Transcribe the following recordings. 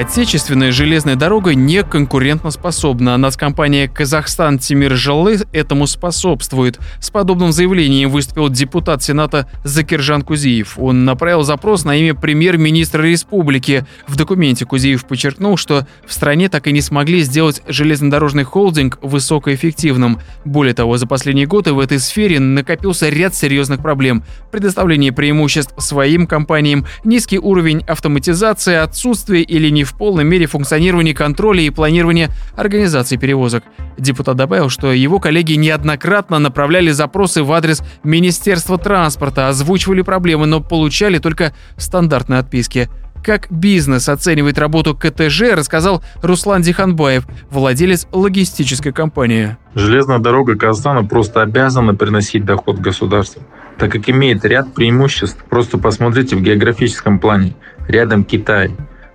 Отечественная железная дорога не конкурентоспособна. Нацкомпания «Казахстан Тимир-Жилы» этому способствует. С подобным заявлением выступил депутат Сената Закиржан Кузиев. Он направил запрос на имя премьер-министра республики. В документе Кузиев подчеркнул, что в стране так и не смогли сделать железнодорожный холдинг высокоэффективным. Более того, за последние годы в этой сфере накопился ряд серьезных проблем. Предоставление преимуществ своим компаниям, низкий уровень автоматизации, отсутствие или не в полной мере функционирования контроля и планирования организации перевозок. Депутат добавил, что его коллеги неоднократно направляли запросы в адрес Министерства транспорта, озвучивали проблемы, но получали только стандартные отписки. Как бизнес оценивает работу КТЖ, рассказал Руслан Диханбаев, владелец логистической компании. Железная дорога Казахстана просто обязана приносить доход государству, так как имеет ряд преимуществ. Просто посмотрите в географическом плане. Рядом Китай,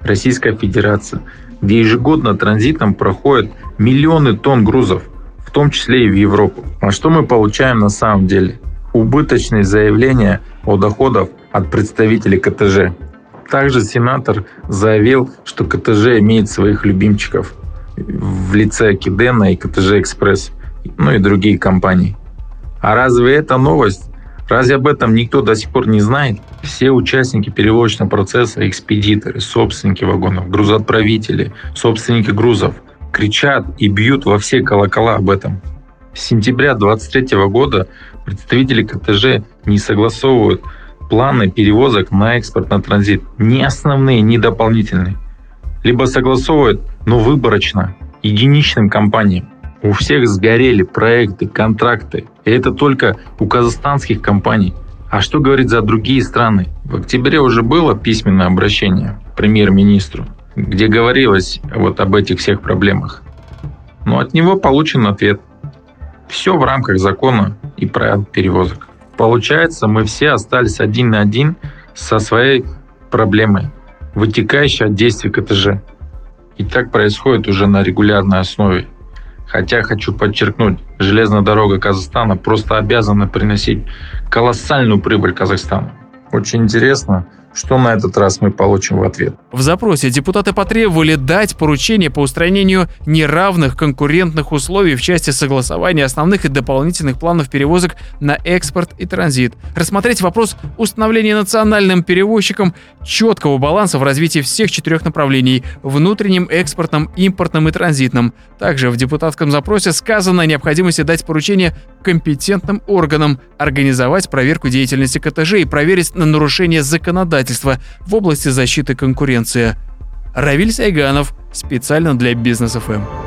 Российская Федерация, где ежегодно транзитом проходят миллионы тонн грузов, в том числе и в Европу. А что мы получаем на самом деле? Убыточные заявления о доходах от представителей КТЖ. Также сенатор заявил, что КТЖ имеет своих любимчиков в лице Кидена и КТЖ Экспресс, ну и другие компании. А разве это новость? Разве об этом никто до сих пор не знает? Все участники перевозочного процесса, экспедиторы, собственники вагонов, грузоотправители, собственники грузов кричат и бьют во все колокола об этом. С сентября 2023 года представители КТЖ не согласовывают планы перевозок на экспорт на транзит. Ни основные, ни дополнительные. Либо согласовывают, но выборочно, единичным компаниям. У всех сгорели проекты, контракты. И это только у казахстанских компаний. А что говорить за другие страны? В октябре уже было письменное обращение премьер-министру, где говорилось вот об этих всех проблемах. Но от него получен ответ. Все в рамках закона и правил перевозок. Получается, мы все остались один на один со своей проблемой, вытекающей от действий КТЖ. И так происходит уже на регулярной основе. Хотя хочу подчеркнуть, железная дорога Казахстана просто обязана приносить колоссальную прибыль Казахстану. Очень интересно, что на этот раз мы получим в ответ? В запросе депутаты потребовали дать поручение по устранению неравных конкурентных условий в части согласования основных и дополнительных планов перевозок на экспорт и транзит, рассмотреть вопрос установления национальным перевозчиком четкого баланса в развитии всех четырех направлений – внутренним, экспортным, импортным и транзитным. Также в депутатском запросе сказано о необходимости дать поручение компетентным органам организовать проверку деятельности КТЖ и проверить на нарушение законодательства законодательства в области защиты конкуренции. Равиль Сайганов специально для Бизнес ФМ.